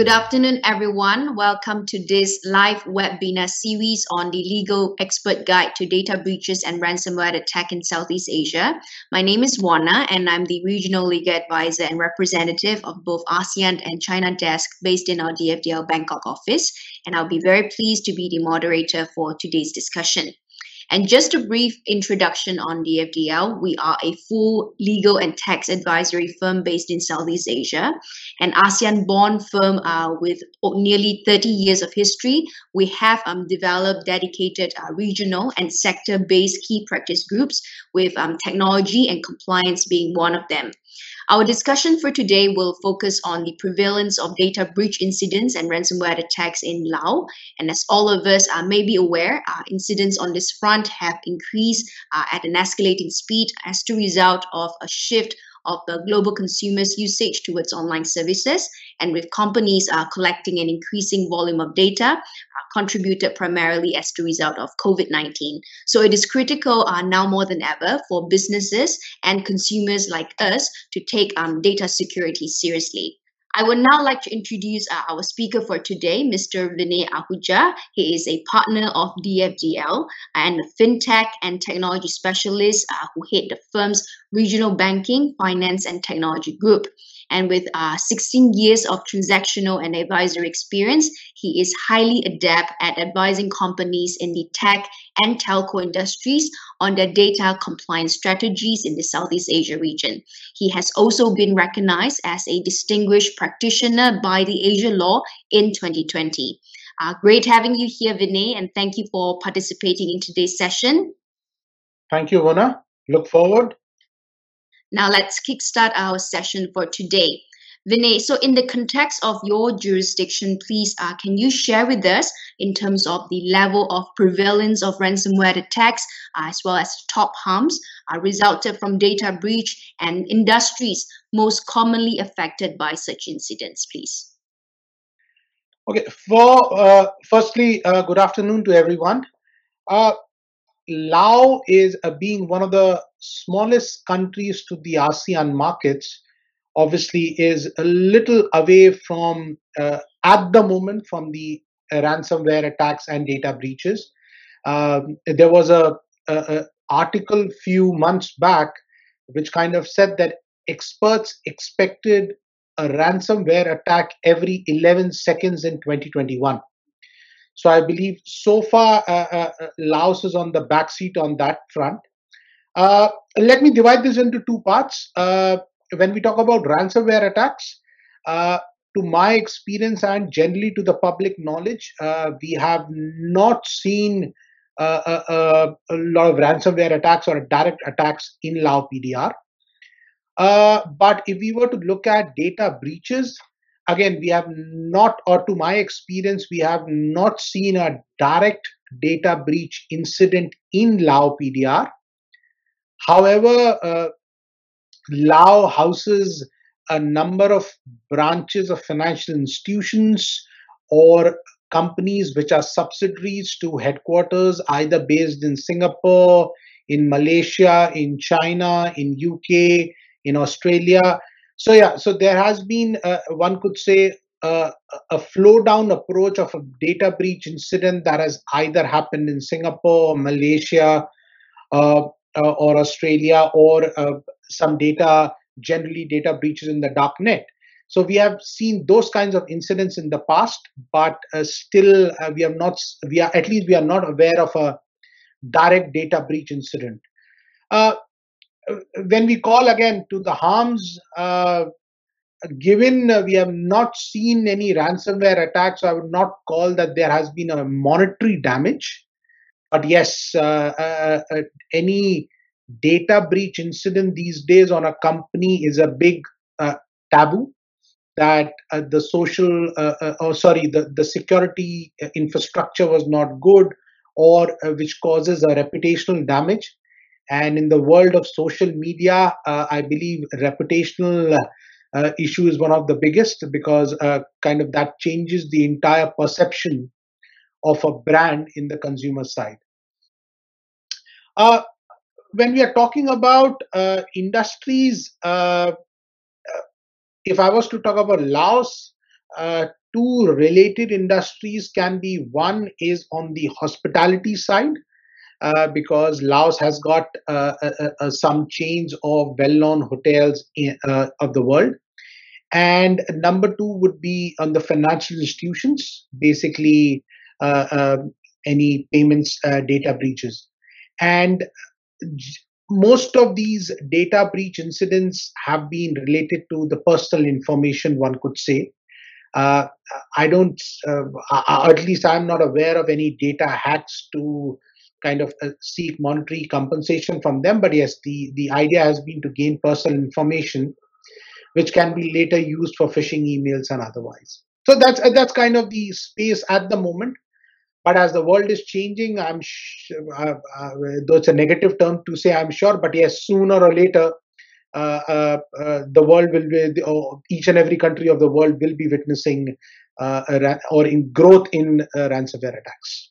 Good afternoon, everyone. Welcome to this live webinar series on the legal expert guide to data breaches and ransomware attack in Southeast Asia. My name is Woan Na, and I'm the regional legal advisor and representative of both ASEAN and China desk based in our DFDL Bangkok office. And I'll be very pleased to be the moderator for today's discussion. And just a brief introduction on DFDL, we are a full legal and tax advisory firm based in Southeast Asia, an ASEAN born firm uh, with nearly 30 years of history. We have um, developed dedicated uh, regional and sector based key practice groups, with um, technology and compliance being one of them. Our discussion for today will focus on the prevalence of data breach incidents and ransomware attacks in Laos. And as all of us uh, may be aware, uh, incidents on this front have increased uh, at an escalating speed as a result of a shift of the global consumers' usage towards online services, and with companies uh, collecting an increasing volume of data, uh, contributed primarily as the result of COVID 19. So it is critical uh, now more than ever for businesses and consumers like us to take um, data security seriously. I would now like to introduce uh, our speaker for today, Mr. Vinay Ahuja. He is a partner of DFDL and a fintech and technology specialist uh, who head the firm's regional banking, finance, and technology group. And with uh, 16 years of transactional and advisory experience, he is highly adept at advising companies in the tech and telco industries on their data compliance strategies in the Southeast Asia region. He has also been recognized as a distinguished practitioner by the Asia Law in 2020. Uh, great having you here, Vinay, and thank you for participating in today's session. Thank you, Woan Na. Look forward now let's kickstart our session for today. Vinay, so in the context of your jurisdiction, please uh, can you share with us in terms of the level of prevalence of ransomware attacks uh, as well as top harms uh, resulted from data breach and industries most commonly affected by such incidents, please? Okay, for uh, firstly, uh, good afternoon to everyone. Uh, Laos is being one of the smallest countries to the ASEAN markets, obviously is a little away from, uh, at the moment, from the uh, ransomware attacks and data breaches. Um, there was a, a, a article few months back which kind of said that experts expected a ransomware attack every 11 seconds in 2021. So I believe so far uh, uh, uh Laos is on the back seat on that front. Let me divide this into two parts. When we talk about ransomware attacks, to my experience and generally to the public knowledge, we have not seen uh, uh, a, lot of ransomware attacks or direct attacks in Lao PDR. but if we were to look at data breaches, again, we have not, or to my experience, we have not seen a direct data breach incident in Lao PDR. However, uh, Lao houses a number of branches of financial institutions or companies which are subsidiaries to headquarters either based in Singapore, in Malaysia, in China, in UK, in Australia. So yeah, so there has been uh, one could say uh, a flow down approach of a data breach incident that has either happened in Singapore, Malaysia, uh, uh, or Australia or uh, some data, generally data breaches in the dark net. So we have seen those kinds of incidents in the past, but uh, still we have not, we are at least we are not aware of a direct data breach incident. Uh, when we call again to the harms, uh, given we have not seen any ransomware attacks, I would not call that there has been a monetary damage. But yes, uh, uh, uh, any data breach incident these days on a company is a big taboo that uh, the social uh, uh, oh sorry the, the security infrastructure was not good or which causes a reputational damage and in the world of social media i believe reputational issue is one of the biggest because kind of that changes the entire perception of a brand in the consumer side. Uh, when we are talking about uh, industries, uh, uh if I was to talk about Laos, uh, two related industries can be one is on the hospitality side, uh, because Laos has got uh, uh, some chains of well-known hotels in, of the world. And number two would be on the financial institutions, basically any payments data breaches. And most of these data breach incidents have been related to the personal information, one could say. Uh, I don't, uh, at least I'm not aware of any data hacks to kind of uh, seek monetary compensation from them. But yes, the, the idea has been to gain personal information, which can be later used for phishing emails and otherwise. So that's uh, that's kind of the space at the moment. But as the world is changing, I'm sh- uh, uh, though it's a negative term to say, I'm sure. But yes, sooner or later, uh, uh, the world will be, or each and every country of the world will be witnessing or in growth in ransomware attacks.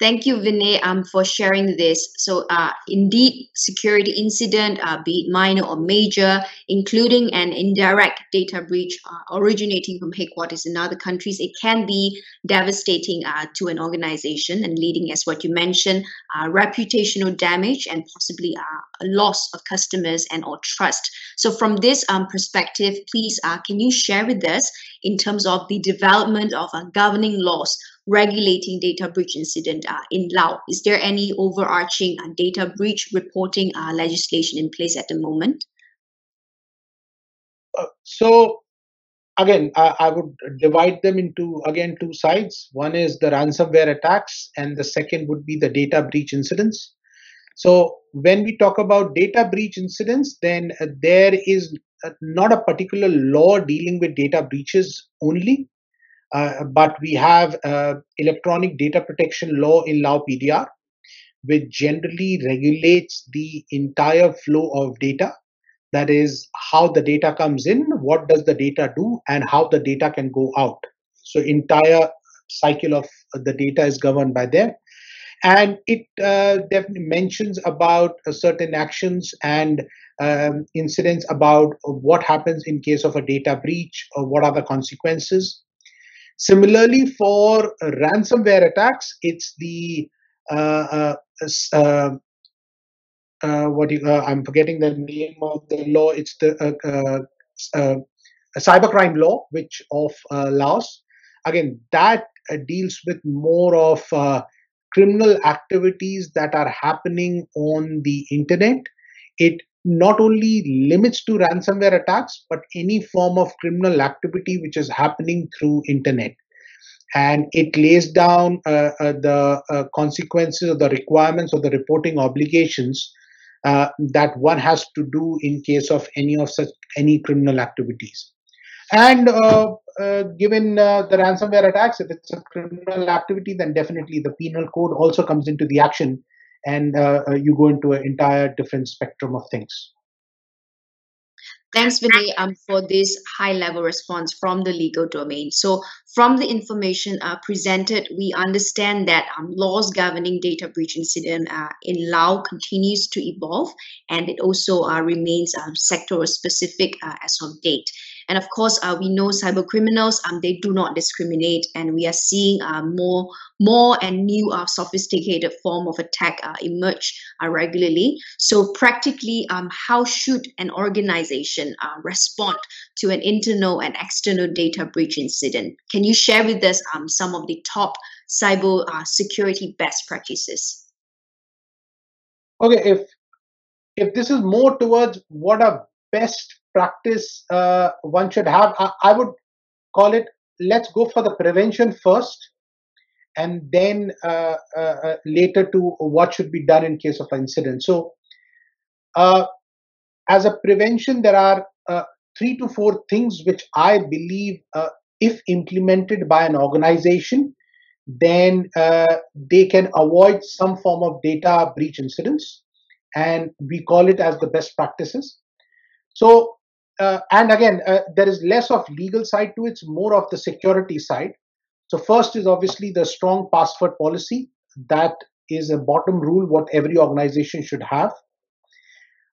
Thank you, Vinay, um, for sharing this. So, uh, indeed, security incident, uh, be it minor or major, including an indirect data breach uh, originating from headquarters in other countries, it can be devastating uh, to an organization and leading, as what you mentioned, uh, reputational damage and possibly uh, a loss of customers and or trust. So, from this um, perspective, please, can you share with us in terms of the development of governing laws regulating data breach incident uh, in Laos? Is there any overarching uh, data breach reporting uh, legislation in place at the moment? Uh, so again, I, I, would divide them into again two sides. One is the ransomware attacks, and the second would be the data breach incidents. So when we talk about data breach incidents, then uh, there is uh, not a particular law dealing with data breaches only but we have uh, electronic data protection law in Lao PDR, which generally regulates the entire flow of data. That is how the data comes in, what does the data do, and how the data can go out. So entire cycle of the data is governed by them and it uh, definitely mentions about uh, certain actions and um, incidents about what happens in case of a data breach or what are the consequences Similarly, for ransomware attacks, it's the uh, uh, uh, uh what you, uh, I'm forgetting the name of the law. It's the uh, cybercrime law, which of Laos. Again, that deals with more of criminal activities that are happening on the internet. It not only limits to ransomware attacks but any form of criminal activity which is happening through internet. And it lays down uh, uh, the uh, consequences of the requirements of the reporting obligations uh, that one has to do in case of any of such any criminal activities. And uh, uh, given the ransomware attacks if it's a criminal activity then definitely the penal code also comes into the action and uh, uh, you go into an entire different spectrum of things. Thanks, Vinay, um, for this high level response from the legal domain. So, from the information uh, presented, we understand that um, laws governing data breach incident uh, in Laos continues to evolve and it also uh, remains um, sector specific uh, as of date. And of course, uh, we know cyber criminals, um, they do not discriminate, and we are seeing uh, more, more and new uh, sophisticated form of attack uh, emerge uh, regularly. So practically, um, how should an organization uh, respond to an internal and external data breach incident? Can you share with us um, some of the top cyber security best practices? Okay, if if this is more towards what are best practice uh, one should have. I, I, would call it let's go for the prevention first and then uh, uh, uh later to what should be done in case of an incident. So, uh, as a prevention, there are uh, three to four things which I believe, if implemented by an organization, then they can avoid some form of data breach incidents. And we call it as the best practices. So uh, and again, uh, there is less of legal side to it, it's more of the security side. So first is obviously the strong password policy. That is a bottom rule what every organization should have.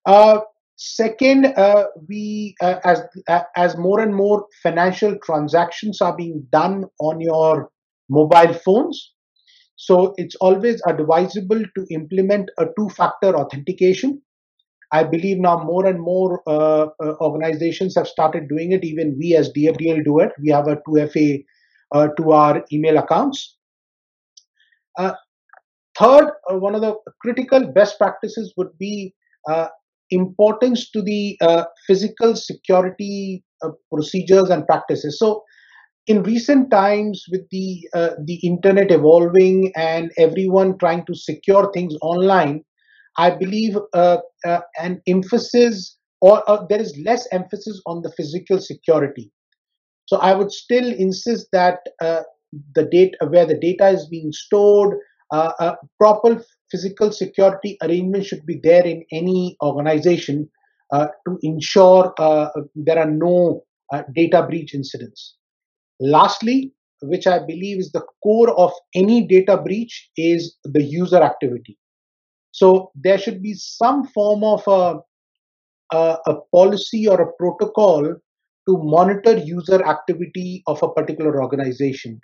Uh, Second, uh, we uh, as uh, as more and more financial transactions are being done on your mobile phones, so it's always advisable to implement a two-factor authentication. I believe now more and more uh, uh, organizations have started doing it. Even we as DFDL do it. We have a 2FA uh, to our email accounts. third, one of the critical best practices would be importance to the uh, physical security uh, procedures and practices. So, in recent times, with the uh, the internet evolving and everyone trying to secure things online, I believe uh, uh, an emphasis or uh, there is less emphasis on the physical security. So, I would still insist that the data where the data is being stored, proper physical security arrangement should be there in any organization uh, to ensure uh, there are no uh, data breach incidents. Lastly, which I believe is the core of any data breach, is the user activity. So there should be some form of a, a, a policy or a protocol to monitor user activity of a particular organization.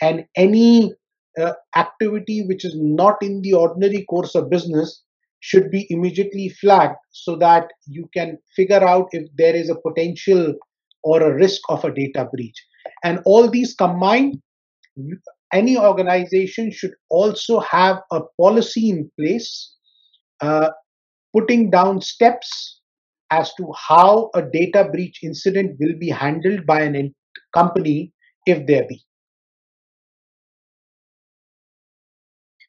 And any uh, activity which is not in the ordinary course of business should be immediately flagged so that you can figure out if there is a potential or a risk of a data breach. And all these combined, any organization should also have a policy in place, uh, putting down steps as to how a data breach incident will be handled by an company if there be.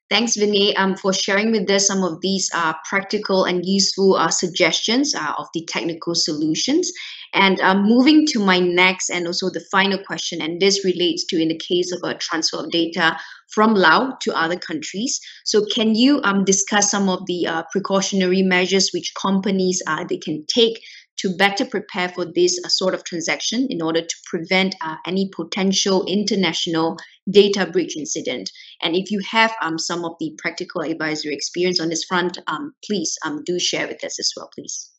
Thanks, Vinay, um, for sharing with us some of these uh, practical and useful uh, suggestions uh, of the technical solutions. And um, moving to my next and also the final question, and this relates to in the case of a transfer of data from Laos to other countries. So, can you um, discuss some of the uh, precautionary measures which companies uh, they can take to better prepare for this uh, sort of transaction in order to prevent uh, any potential international data breach incident. And if you have um, some of the practical advisory experience on this front, um, please um, do share with us as well, please.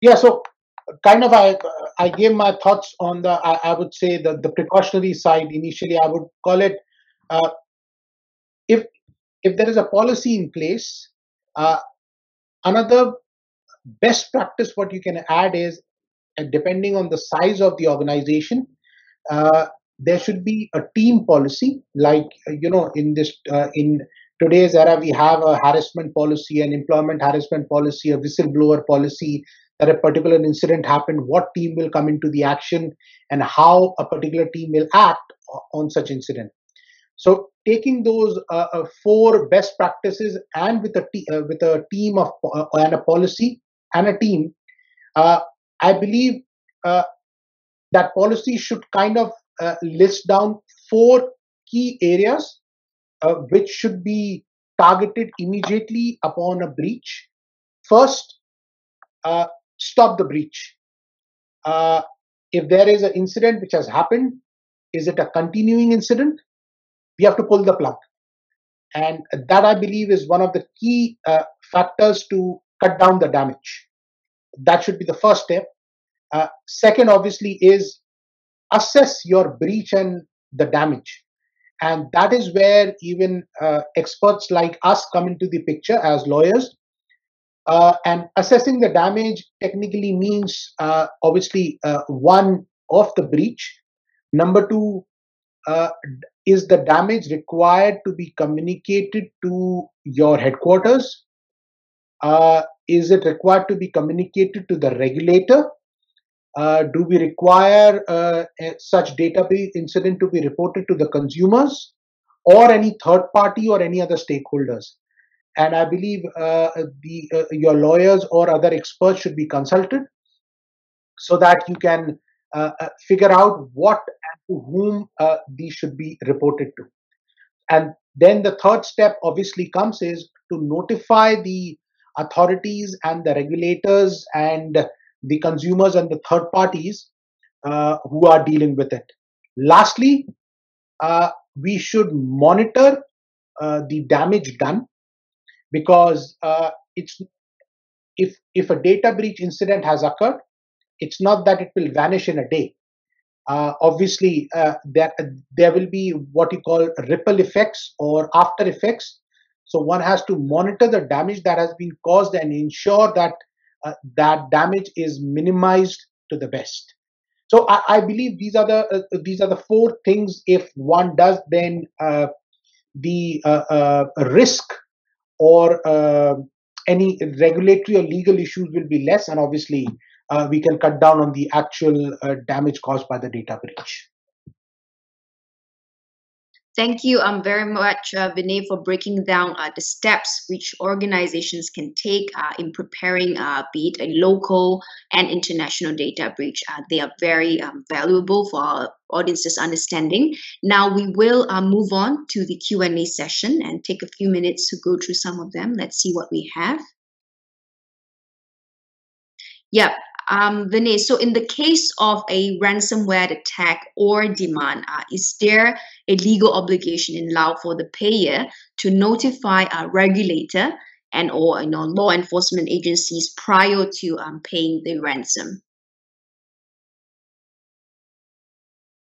Yeah, so kind of I, I gave my thoughts on the, I, I would say the, the precautionary side. Initially, I would call it uh, if if there is a policy in place, uh, another best practice what you can add is uh, depending on the size of the organization uh, there should be a team policy like uh, you know in this in today's era we have a harassment policy an employment harassment policy a whistleblower policy that a particular incident happened what team will come into the action and how a particular team will act on such incident so taking those uh, uh, four best practices and with a uh, with a team of uh, and a policy and a team, uh, I believe uh, that policy should kind of list down four key areas which should be targeted immediately upon a breach. First, stop the breach. Uh, if there is an incident which has happened, is it a continuing incident? We have to pull the plug. And that I believe is one of the key factors to cut down the damage. That should be the first step. Uh, second, obviously, is assess your breach and the damage. And that is where even uh, experts like us come into the picture as lawyers. Uh, and assessing the damage technically means uh, obviously uh, one of the breach. Number two, uh, is the damage required to be communicated to your headquarters? Uh, is it required to be communicated to the regulator? Uh, do we require such database incident to be reported to the consumers or any third party or any other stakeholders? And I believe uh, the uh, your lawyers or other experts should be consulted so that you can uh, figure out what and to whom these should be reported to. And then the third step obviously comes is to notify the authorities and the regulators and the consumers and the third parties uh, who are dealing with it. Lastly, uh, we should monitor uh, the damage done because uh, it's if if a data breach incident has occurred, it's not that it will vanish in a day. Uh, obviously, uh, there there will be what you call ripple effects or after effects. So one has to monitor the damage that has been caused and ensure that uh, that damage is minimized to the best. So I, I believe these are the uh, these are the four things. If one does, then uh, the risk or any regulatory or legal issues will be less, and obviously uh, we can cut down on the actual uh, damage caused by the data breach. Thank you um, very much, uh, Vinay, for breaking down uh, the steps which organizations can take uh, in preparing, uh, be it a local and international data breach. Uh, they are very um, valuable for our audience's understanding. Now we will uh, move on to the Q&A session and take a few minutes to go through some of them. Let's see what we have. Yep, um, Vinay, so in the case of a ransomware attack or demand, uh, is there a legal obligation in law for the payer to notify a regulator and or you know law enforcement agencies prior to um, paying the ransom?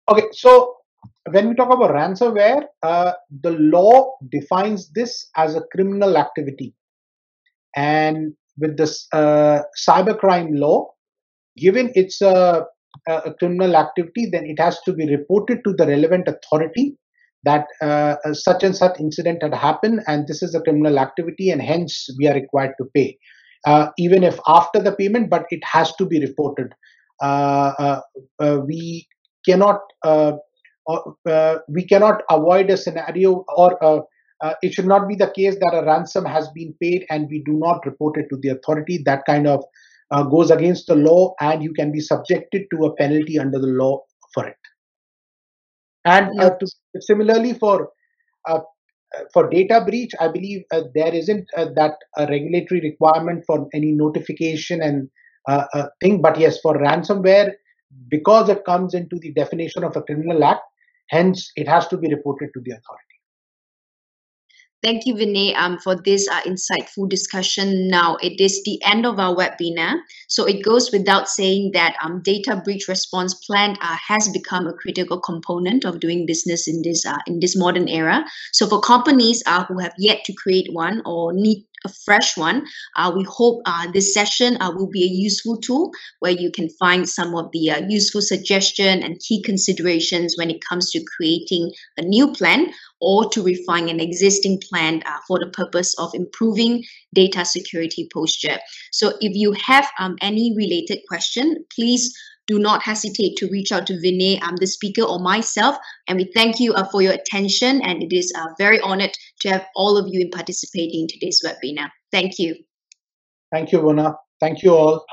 Okay, so when we talk about ransomware, uh, the law defines this as a criminal activity, and with this uh, cybercrime law, given it's a, a, criminal activity, then it has to be reported to the relevant authority that uh, such and such incident had happened and this is a criminal activity and hence we are required to pay. Uh, even if after the payment, but it has to be reported. Uh, uh, uh we cannot uh, we cannot avoid a scenario or it should not be the case that a ransom has been paid and we do not report it to the authority. That kind of uh, goes against the law and you can be subjected to a penalty under the law for it. And uh, to, similarly for uh, for data breach, I believe uh, there isn't uh, that regulatory requirement for any notification and uh, thing. But yes, for ransomware, because it comes into the definition of a criminal act, hence it has to be reported to the authority. Thank you, Vinay, um, for this uh, insightful discussion. Now, it is the end of our webinar. So it goes without saying that um, data breach response plan uh, has become a critical component of doing business in this uh, in this modern era. So for companies uh, who have yet to create one or need a fresh one. Uh, we hope uh, this session uh, will be a useful tool where you can find some of the uh, useful suggestion and key considerations when it comes to creating a new plan or to refine an existing plan uh, for the purpose of improving data security posture. So if you have um, any related question, please do not hesitate to reach out to Vinay, um, the speaker, or myself. And we thank you uh, for your attention. And it is uh, very honored to have all of you in participating in today's webinar. Thank you. Thank you, Woan Na. Thank you all.